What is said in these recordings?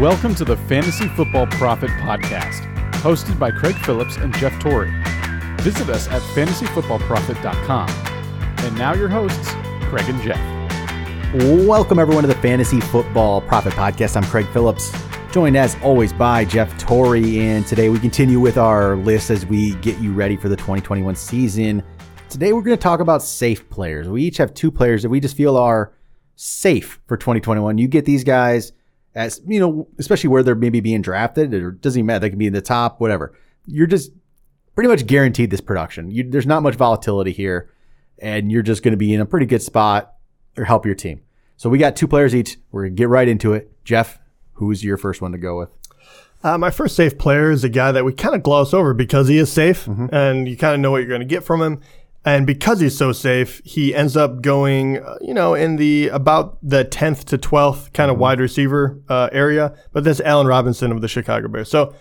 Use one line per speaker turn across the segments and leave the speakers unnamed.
Welcome to the Fantasy Football Prophet Podcast, hosted by Craig Phillips and Jeff Torrey. Visit us at fantasyfootballprophet.com. And now your hosts, Craig and Jeff.
Welcome, everyone, to the Fantasy Football Prophet Podcast. I'm Craig Phillips, joined as always by Jeff Torrey. And today we continue with our list as we get you ready for the 2021 season. Today we're going to talk about safe players. We each have two players that we just feel are safe for 2021. You get these guys as, you know, especially where they're maybe being drafted, or doesn't even matter. They can be in the top, whatever. You're just pretty much guaranteed this production. You, there's not much volatility here, and you're just going to be in a pretty good spot or help your team. So we got two players each. We're going to get right into it. Jeff, who's your first one to go with?
Uh, my first safe player is a guy that we kind of gloss over because he is safe mm-hmm. and you kind of know what you're going to get from him. And because he's so safe, he ends up going, uh, you know, in the about the 10th to 12th kind of mm-hmm. wide receiver uh, area. But that's Allen Robinson of the Chicago Bears. So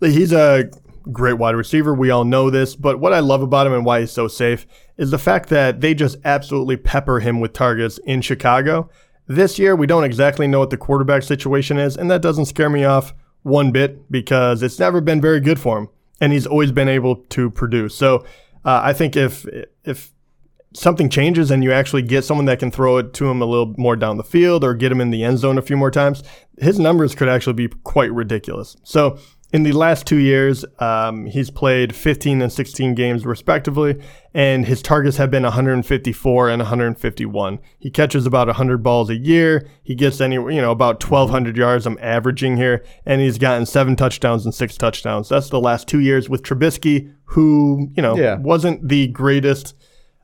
he's a great wide receiver. We all know this. But what I love about him and why he's so safe is the fact that they just absolutely pepper him with targets in Chicago. This year, we don't exactly know what the quarterback situation is. And that doesn't scare me off one bit because it's never been very good for him. And he's always been able to produce. So uh, I think if if something changes and you actually get someone that can throw it to him a little more down the field or get him in the end zone a few more times, his numbers could actually be quite ridiculous. So in the last two years, um, he's played 15 and 16 games respectively, and his targets have been 154 and 151. He catches about 100 balls a year. He gets any, you know, about 1,200 yards. I'm averaging here, and he's gotten seven touchdowns and six touchdowns. That's the last two years with Trubisky, who, you know, yeah. wasn't the greatest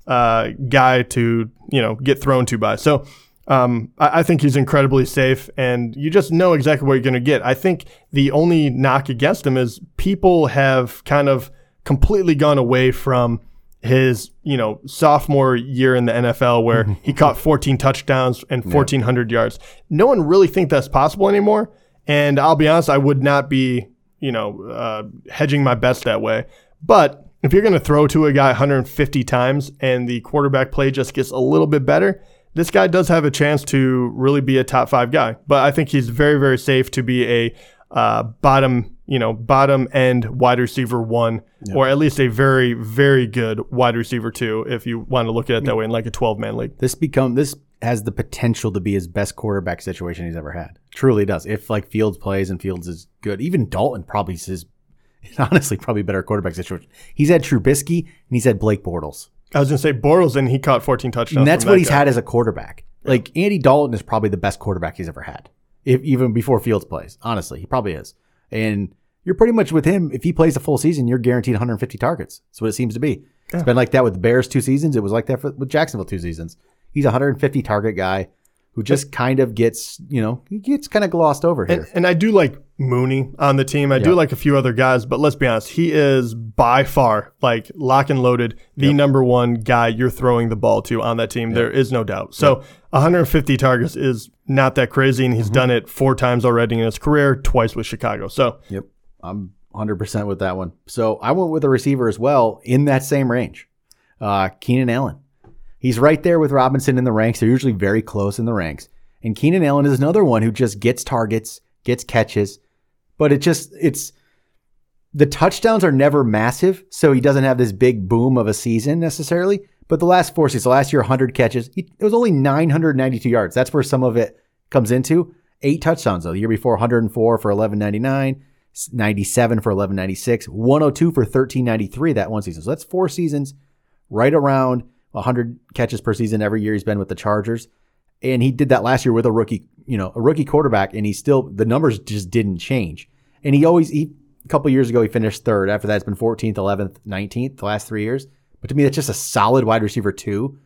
uh, guy to, you know, get thrown to by. So um, I, I, think he's incredibly safe, and you just know exactly what you're going to get. I think the only knock against him is people have kind of completely gone away from his, you know, sophomore year in the NFL where he caught 14 touchdowns and 1,400 yeah. yards. No one really think that's possible anymore. And I'll be honest, I would not be, you know, uh, hedging my bets that way. But if you're going to throw to a guy 150 times and the quarterback play just gets a little bit better, this guy does have a chance to really be a top five guy. But I think he's very, very safe to be a uh, bottom, you know, bottom end wide receiver one, or at least a very, very good wide receiver two, if you want to look at it that way in like a 12 man league.
This become this has the potential to be his best quarterback situation he's ever had. Truly does. If like Fields plays and Fields is good, even Dalton probably is his honestly probably better quarterback situation. He's had Trubisky and he's had Blake Bortles.
I was going to say Bortles, and he caught 14 touchdowns.
And that's what that he's guy. had as a quarterback. Like Andy Dalton is probably the best quarterback he's ever had, if, even before Fields plays. Honestly, he probably is. And you're pretty much with him. If he plays a full season, you're guaranteed 150 targets. That's what it seems to be. Yeah. It's been like that with the Bears two seasons. It was like that for, with Jacksonville two seasons. He's a 150 target guy who just kind of gets, you know, he gets kind of glossed over here.
And, and I do like Mooney on the team. I yep. do like a few other guys, but let's be honest, he is by far like lock and loaded, the yep. number one guy you're throwing the ball to on that team. Yep. There is no doubt. So 150 targets is not that crazy, and he's mm-hmm. done it four times already in his career, twice with Chicago. So
yep, I'm 100% with that one. So I went with a receiver as well in that same range, uh, Keenan Allen. He's right there with Robinson in the ranks. They're usually very close in the ranks. And Keenan Allen is another one who just gets targets, gets catches, but it just, it's, the touchdowns are never massive. So he doesn't have this big boom of a season necessarily. But the last four seasons, last year, 100 catches, he, it was only 992 yards. That's where some of it comes into. Eight touchdowns though. The year before, 104 for 1199, 97 for 1196, 102 for 1393 that one season. So that's four seasons right around 100 catches per season every year he's been with the Chargers. And he did that last year with a rookie, you know, a rookie quarterback, and he still the numbers just didn't change. And he always he a couple years ago he finished third. After that, it's been 14th, 11th, 19th the last three years. But to me, that's just a solid wide receiver two.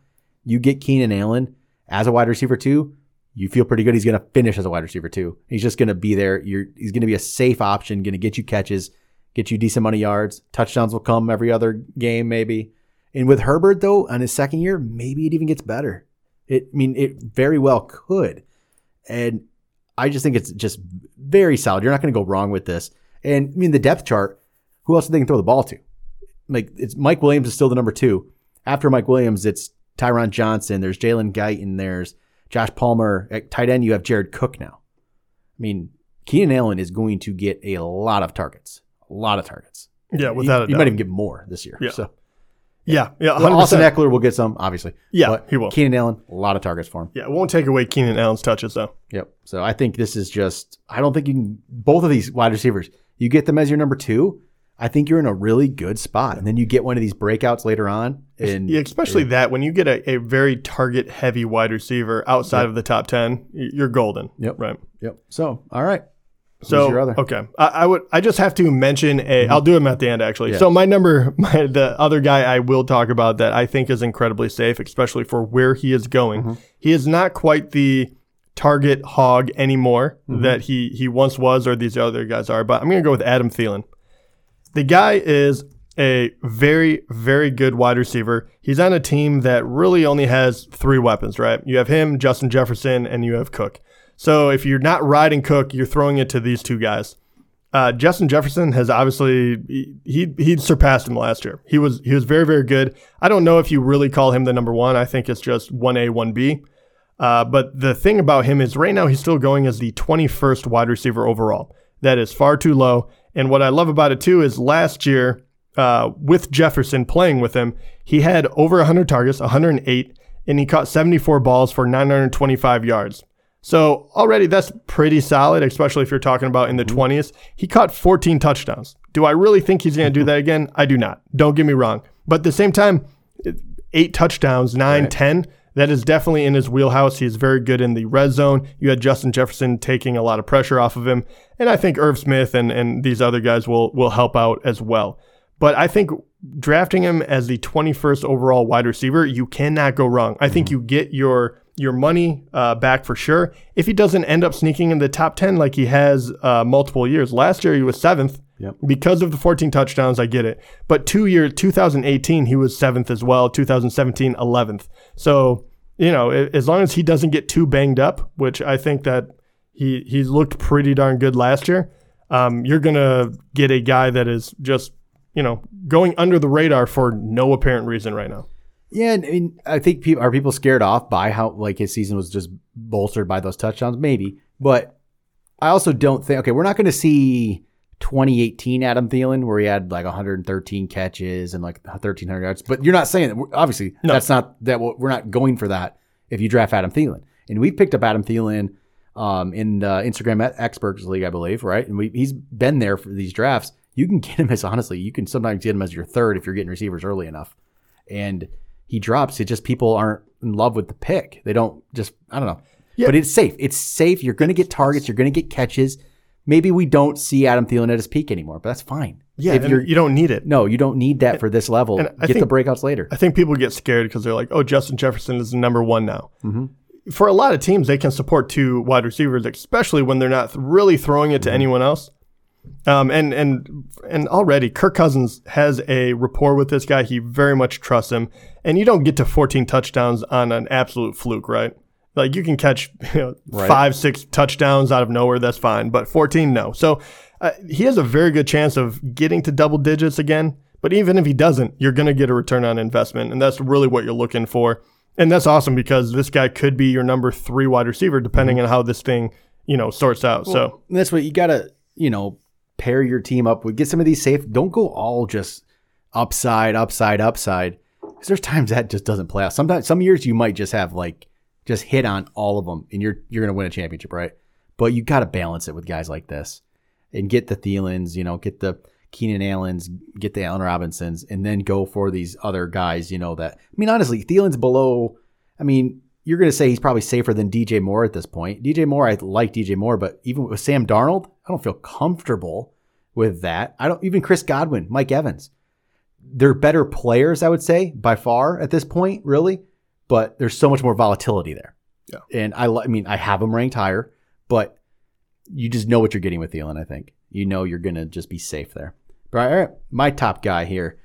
You get Keenan Allen as a wide receiver two, you feel pretty good. He's going to finish as a wide receiver two. He's just going to be there. You're, he's going to be a safe option, going to get you catches, get you decent of yards. Touchdowns will come every other game, maybe. And with Herbert though, on his second year, maybe it even gets better. It, I mean, it very well could. And I just think it's just very solid. You're not going to go wrong with this. And I mean, the depth chart, who else do they can throw the ball to? Like, it's Mike Williams is still the number two. After Mike Williams, it's Tyron Johnson. There's Jalen Guyton. There's Josh Palmer. At tight end, you have Jared Cook now. I mean, Keenan Allen is going to get a lot of targets, a lot of targets.
Yeah, without
he,
a
he might even get more this year.
Yeah.
So
yeah, yeah,
Well,
100%.
Austin Ekeler will get some, obviously.
Yeah,
but
he will.
Keenan Allen, a lot of targets for him.
yeah, it won't take away Keenan Allen's touches though.
Yep. So I think this is just. I don't think you can. Both of these wide receivers, you get them as your number two. I think you're in a really good spot, and then you get one of these breakouts later on, and
Yeah, especially that when you get a, a very target heavy wide receiver outside of the top ten, you're golden.
Yep.
Right.
Yep. So all right.
So?
Mm-hmm.
okay, I, I would. I just have to mention a. will do them at the end actually.
Yeah.
So my number, my, the other guy I will talk about that I think is incredibly safe, especially for where he is going.
Mm-hmm.
He is not quite the target hog anymore
Mm-hmm.
that he he once was, or these other guys are. But I'm gonna go with Adam Thielen. The guy is a very, very good wide receiver. He's on a team that really only has three weapons, right? You have him, Justin Jefferson, and you have Cook. So if you're not riding Cook, you're throwing it to these two guys. Uh, Justin Jefferson has obviously he he surpassed him last year. He was he was very very good. I don't know if you really call him the number one. I think it's just one A one B. Uh, but the thing about him is right now he's still going as the 21st wide receiver overall. That is far too low. And what I love about it too is last year, uh, with Jefferson playing with him, he had over 100 targets, 108, and he caught 74 balls for 925 yards. So already that's pretty solid, especially if you're talking about in the mm-hmm. 20s. He caught 14 touchdowns. Do I really think he's going to do that again? I do not. Don't get me wrong. But at the same time, eight touchdowns, nine,
Right.
ten. That is definitely in his wheelhouse. He's very good in the red zone. You had Justin Jefferson taking a lot of pressure off of him, and I think Irv Smith and and these other guys will will help out as well. But I think drafting him as the 21st overall wide receiver, you cannot go wrong. I think mm-hmm. you get your your money uh, back for sure. If he doesn't end up sneaking in the top 10 like he has uh, multiple years, last year he was seventh
Yep.
because of the 14 touchdowns. I get it, but two years, 2018 he was seventh as well. 2017 11th. So you know, as long as he doesn't get too banged up, which I think that he he looked pretty darn good last year. Um, you're gonna get a guy that is just you know going under the radar for no apparent reason right now.
Yeah, I mean, I think people are people scared off by how like his season was just bolstered by those touchdowns, maybe. But I also don't think okay, we're not going to see 2018 Adam Thielen where he had like 113 catches and like 1300 yards. But you're not saying that. Obviously,
No.
that's not that. We're not going for that if you draft Adam Thielen. And we picked up Adam Thielen um, in the Instagram Experts League, I believe, right? And we, he's been there for these drafts. You can get him as honestly, you can sometimes get him as your third if you're getting receivers early enough. And he drops. It just people aren't in love with the pick. They don't just I don't know.
Yeah.
But it's safe. It's safe. You're going to get targets. You're going to get catches. Maybe we don't see Adam Thielen at his peak anymore, but that's fine.
Yeah,
if you're
you don't need it.
no, you don't need that for this level. Get the breakouts later.
I think people get scared because they're like, "Oh, Justin Jefferson is the number one now."
Mm-hmm.
For a lot of teams, they can support two wide receivers, especially when they're not really throwing it to anyone else. Um, and and and already, Kirk Cousins has a rapport with this guy. He very much trusts him, and you don't get to 14 touchdowns on an absolute fluke, right? Like you can catch you know,
Right.
five, six touchdowns out of nowhere. That's fine, but 14, no. So uh, he has a very good chance of getting to double digits again. But even if he doesn't, you're going to get a return on investment, and that's really what you're looking for. And that's awesome because this guy could be your number three wide receiver, depending on how this thing, you know, sorts out. so
that's what you got to, you know, pair your team up with. Get some of these safe. Don't go all just upside, upside, upside. Because there's times that just doesn't play out. Sometimes, some years you might just have like just hit on all of them, and you're you're gonna win a championship, right? But you got to balance it with guys like this, and get the Thielens, you know, get the Keenan Allens, get the Allen Robinsons, and then go for these other guys, you know. That I mean, honestly, Thielen's below. I mean, you're going to say he's probably safer than DJ Moore at this point. DJ Moore, I like DJ Moore, but even with Sam Darnold, I don't feel comfortable with that. I don't even Chris Godwin, Mike Evans. They're better players, I would say, by far at this point, really. But there's so much more volatility there.
Yeah.
And I, I mean, I have them ranked higher, but you just know what you're getting with Thielen. I think you know you're going to just be safe there. But all right, my top guy here.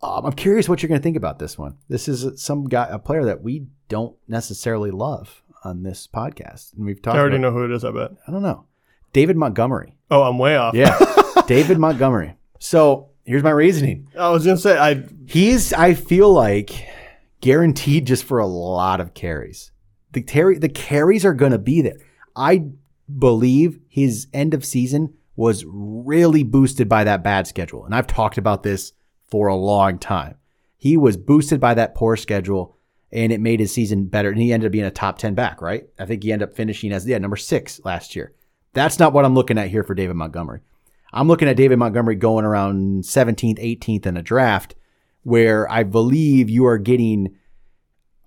Um, I'm curious what you're going to think about this one. This is some guy, a player that we don't necessarily love on this podcast, and we've talked.
I already
about,
know who it is. I bet.
I don't know. David Montgomery.
Oh, I'm way off.
Yeah, David Montgomery. So here's my reasoning.
I was gonna say I.
He's, I feel like, guaranteed just for a lot of carries. The carry, the carries are going to be there. I believe his end of season was really boosted by that bad schedule. And I've talked about this for a long time. He was boosted by that poor schedule and it made his season better. And he ended up being a top 10 back, right? I think he ended up finishing as, yeah, number six last year. That's not what I'm looking at here for David Montgomery. I'm looking at David Montgomery going around 17th, 18th in a draft where I believe you are getting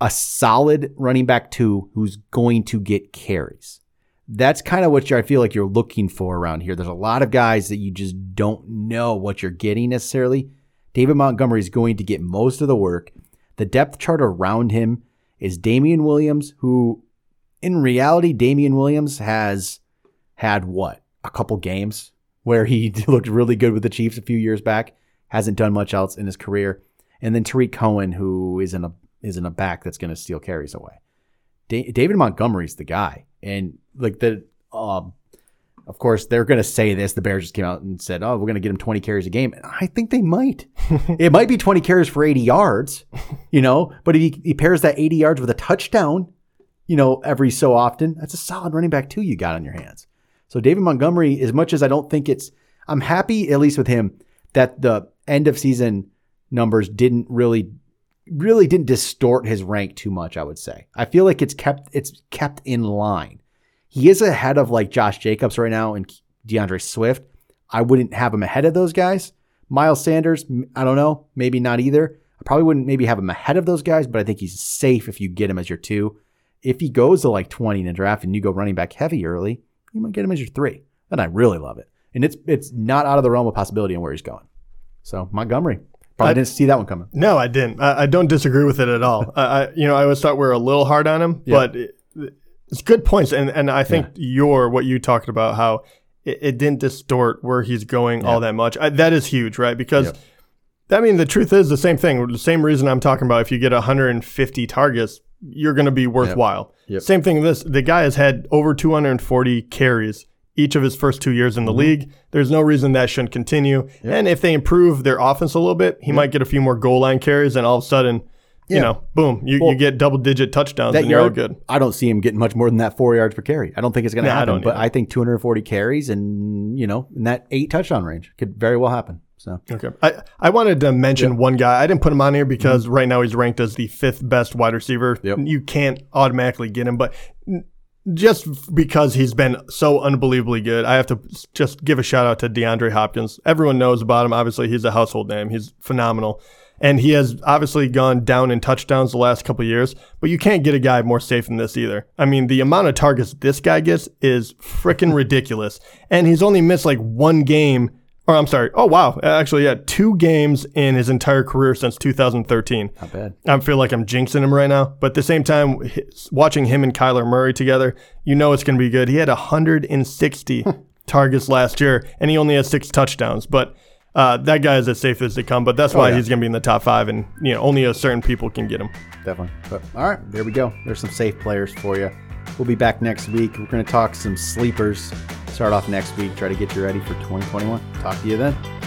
a solid running back two who's going to get carries. That's kind of what I feel like you're looking for around here. There's a lot of guys that you just don't know what you're getting necessarily. David Montgomery is going to get most of the work. The depth chart around him is Damien Williams, who in reality, Damien Williams has had what? A couple games where he looked really good with the Chiefs a few years back. Hasn't done much else in his career. And then Tarik Cohen, who is in a is in a back that's going to steal carries away. Da- David Montgomery's the guy, and like the, um, of course they're going to say this. The Bears just came out and said, "Oh, we're going to get him 20 carries a game." And I think they might. it might be 20 carries for 80 yards, you know. But if he, he pairs that 80 yards with a touchdown, you know, every so often, that's a solid running back too you got on your hands. So David Montgomery, as much as I don't think it's, I'm happy at least with him that the end of season numbers didn't really really didn't distort his rank too much, I would say. I feel like it's kept it's kept in line. He is ahead of like Josh Jacobs right now and D'Andre Swift. I wouldn't have him ahead of those guys. Miles Sanders, I don't know, maybe not either. I probably wouldn't maybe have him ahead of those guys, but I think he's safe if you get him as your two. If he goes to like 20 in a draft and you go running back heavy early, you might get him as your three. Then I really love it. And it's it's not out of the realm of possibility on where he's going. So Montgomery, Probably I, didn't see that one coming.
No, I didn't. I, I don't disagree with it at all. I, you know, I always thought we are a little hard on him, yeah. but it, it's good points. And and I think yeah. your what you talked about how it, it didn't distort where he's going yeah. all that much. that is huge, right? Because. Yep. I mean, the truth is the same thing. The same reason I'm talking about. If you get 150 targets, you're going to be worthwhile. Yep. Yep. Same thing. With this the guy has had over 240 carries each of his first two years in the mm-hmm. league. There's no reason that shouldn't continue. Yep. And if they improve their offense a little bit, he might get a few more goal line carries, and all of a sudden, you know, boom, you, well, you get double digit touchdowns and you're all good.
I don't see him getting much more than that four yards per carry. I don't think it's going to happen. I but I think 240 carries and, you know, in that eight touchdown range could very well happen. So
okay, I, I wanted to mention yep. one guy. I didn't put him on here because mm-hmm. right now he's ranked as the fifth best wide receiver. Yep. You can't automatically get him, but just because he's been so unbelievably good, I have to just give a shout out to DeAndre Hopkins. Everyone knows about him. Obviously, he's a household name. He's phenomenal. And he has obviously gone down in touchdowns the last couple years, but you can't get a guy more safe than this either. I mean, the amount of targets this guy gets is freaking ridiculous. And he's only missed like one game or I'm sorry. Oh wow, actually, yeah, two games in his entire career since 2013.
Not bad.
I feel like I'm jinxing him right now, but at the same time, watching him and Kyler Murray together, you know it's going to be good. He had 160 targets last year, and he only has six touchdowns. But uh, that guy is as safe as they come. But that's oh, why yeah. he's going to be in the top five, and you know only a certain people can get him.
Definitely. But all right, there we go. There's some safe players for you. We'll be back next week. We're going to talk some sleepers. Start off next week. Try to get you ready for 2021. Talk to you then.